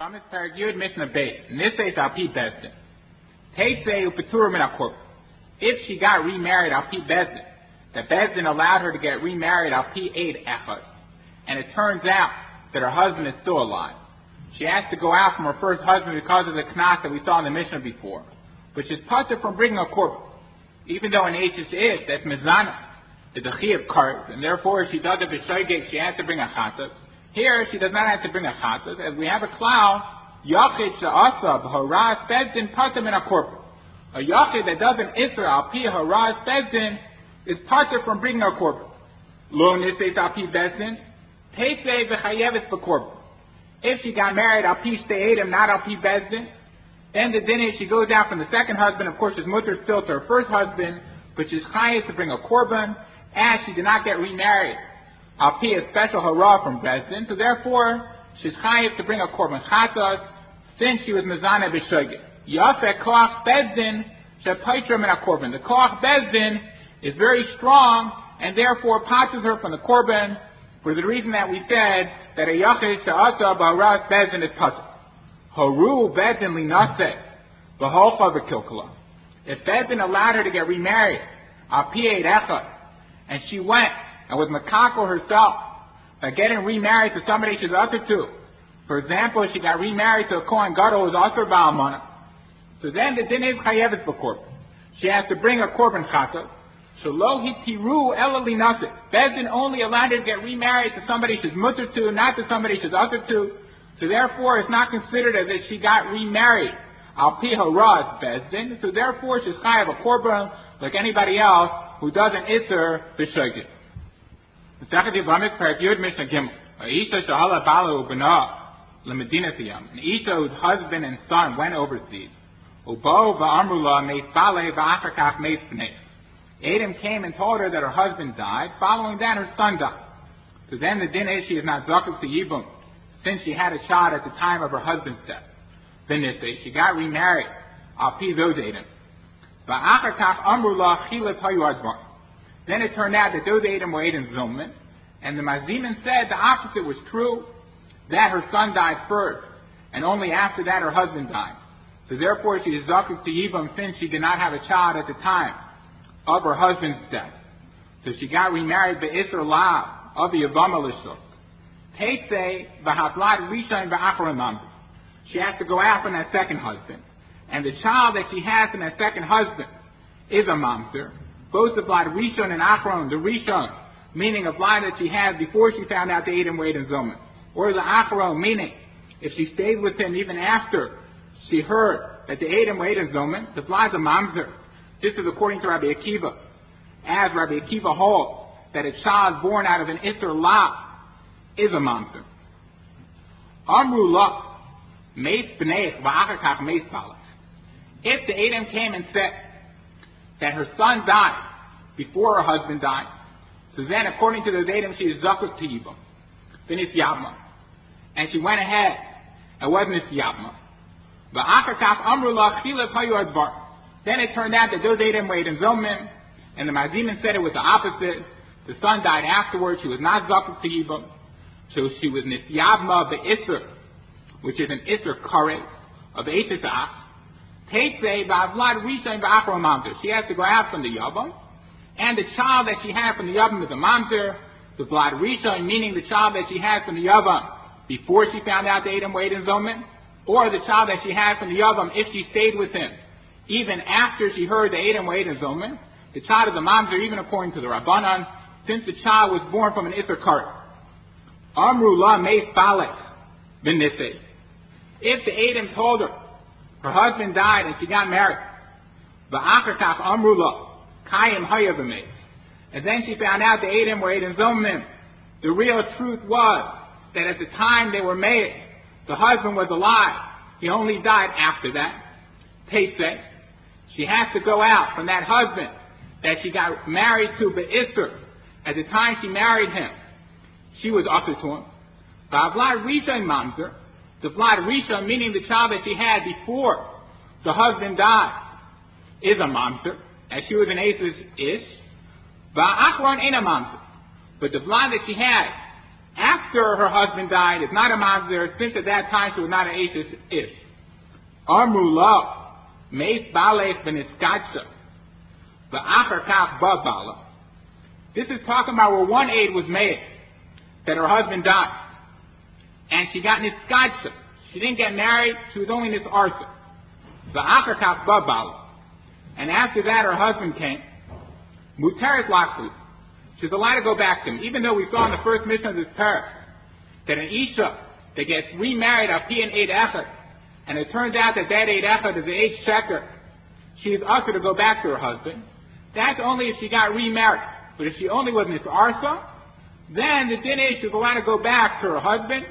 Thomas Paragud Mishnah Beit. And this says Al Pi Bezdin. Teisei Upetur Min Akorban. If she got remarried Al Pi Bezdin, the Bezdin allowed her to get remarried Al Pi Eid Echad. And it turns out that her husband is still alive. She has to go out from her first husband because of the knas that we saw in the Mishnah before, which is putter from bringing a korban. Even though an Ashes is, that's mizana, it's a chi of cards, and therefore if she does a b'shoigeg, she has to bring a chatas. Here, she does not have to bring a chatas, as we have a cloud, yachid she'asab haras bezdin patim in a korban. A yachid that doesn't isra al pi haras bezdin is pater from bringing a korban. Lo niseis al pi bezdin, teisei v'chayevis b'korban. If she got married al pi shte'edim, not al pi bezdin, then the din she goes out from the second husband, of course, his mutter still to her first husband, but she's chayiv to bring a korban, and she did not get remarried. Al pi a special hurrah from Bezdin, so therefore she's chayiv to bring a korban chatas since she was mezana b'shogeg. Yafet koach Bezdin shepaitra min a korban. The koach Bezdin is very strong and therefore patches her from the korban for the reason that we said that a yachid she'asa b'haras Bezdin is patzer. Haru Bezdin linase b'holcha v'kilkala. If Bezdin allowed her to get remarried, al pi echad, and she went and was makako herself by getting remarried to somebody she's usher to. For example, she got remarried to a Kohen Gadol who's usher ba'almana. So then the din is chayevet. She has to bring a korban chata. Shalo hitiru elali nasik. Bezin only allowed her to get remarried to somebody she's mutter to, not to somebody she's usher to. So therefore, it's not considered as if she got remarried. Al pi hara bezdin. So therefore, she's chayav a korban like anybody else who doesn't isser b'shogeg. Yevamot Perek Yud Mishnah Gimel. Aisha shahala bala ubana lemedina tiyam. An Isha whose husband and son went overseas. Ubo va'amrula meis bale va'achakach meis b'nei. Adam came and told her that her husband died. Following that, her son died. So then the din is she is not zakuk to yibum, since she had a child at the time of her husband's death. Then she got remarried. I'll pee those Adam. Va'achakach amrula chilet hayu advar. Then it turned out that those Adam were Adam's Zilman, and the Maziman said the opposite was true, that her son died first, and only after that her husband died. So therefore she is zakuk to Yibam since she did not have a child at the time of her husband's death. So she got remarried by Isra La of the Lishuk. Teitse v'haplat rishon v'achron She has to go after that second husband. And the child that she has from that second husband is a mamzer both the blood Rishon and Achron, the Rishon, meaning a blood that she had before she found out the Adam Wade and Zoman. Or the Achron, meaning if she stayed with him even after she heard that the Adam Wade and Zoman, the blood's a mamzer. This is according to Rabbi Akiva. As Rabbi Akiva holds, that a child born out of an Isser La is a mamzer. Amru La, Meis B'neich, V'achakach Meis Balak. If the Adam came and said, that her son died before her husband died. So then, according to the datum, she is zakut to. Then it's Yabma. And she went ahead and wasn't it's Yabma. Then it turned out that those Adam were in Zilman, and the Maziman said it was the opposite. The son died afterwards. She was not zakut to. So she was Nisyabma the Isser, which is an Isser Karet of Eishisach, she has to go out from the Yavam. And the child that she had from the Yavam is a Mamzer. The blood Rishon, meaning the child that she had from the Yavam before she found out the Adam Wade and. Or the child that she had from the Yavam if she stayed with him. Even after she heard the Adam Wade and. The child is a Mamzer even according to the Rabbanan. Since the child was born from an Isser Karet. Amru la meis balek bin If the Adam told her her husband died and she got married. Va'achakach amrula kayim hayavameh. And then she found out the Adam were Adam Zomim. The real truth was that at the time they were made, the husband was alive. He only died after that. Pesach. She has to go out from that husband that she got married to Be'isr. At the time she married him, she was usher to him. Va'avlad Rishon Mamzer, the Vlad Risha, meaning the child that she had before the husband died, is a mamzer, as she was an Aces ish. Va'achron ain't a. But the Vlad that she had After her husband died, is not a mamzer, since at that time she was not an Ashes Ish. Armula, Meis Balef Beniskacha, the Acher Kaf Babala. This is talking about where one aid was made, that her husband died. And she got Niskacha. She didn't get married, she was only Nisarsa. The Acher Kaf Babala. And after that her husband came. Mutaris Lakli. She's allowed to go back to him, even though we saw in the first Mishnah of this parak that an Isha that gets remarried a P and eight Echad, and it turns out that that eight Echad is the eight Sheker, she is usher to go back to her husband. That's only if she got remarried. But if she only was Miss Arsa, then the din is she's allowed to go back to her husband.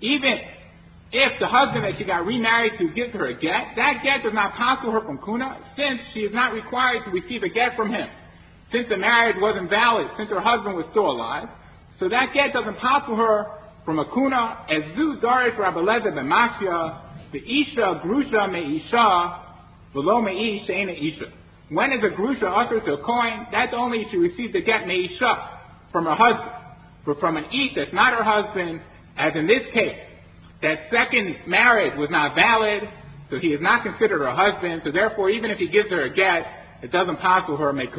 Even if the husband that she got remarried to gives her a get, that get does not cancel her from kuna, since she is not required to receive a get from him. Since the marriage wasn't valid, since her husband was still alive, so that get doesn't cancel her from a kuna, as zu darish Rabbaleza ben the isha grusha me isha, below me isha ain't isha. When is a grusha ushered to a Kohen? That's only if she receives the get me isha from her husband. But from an that's not her husband, as in this case, that second marriage was not valid, so he is not considered her husband, so therefore even if he gives her a get, it doesn't pass her make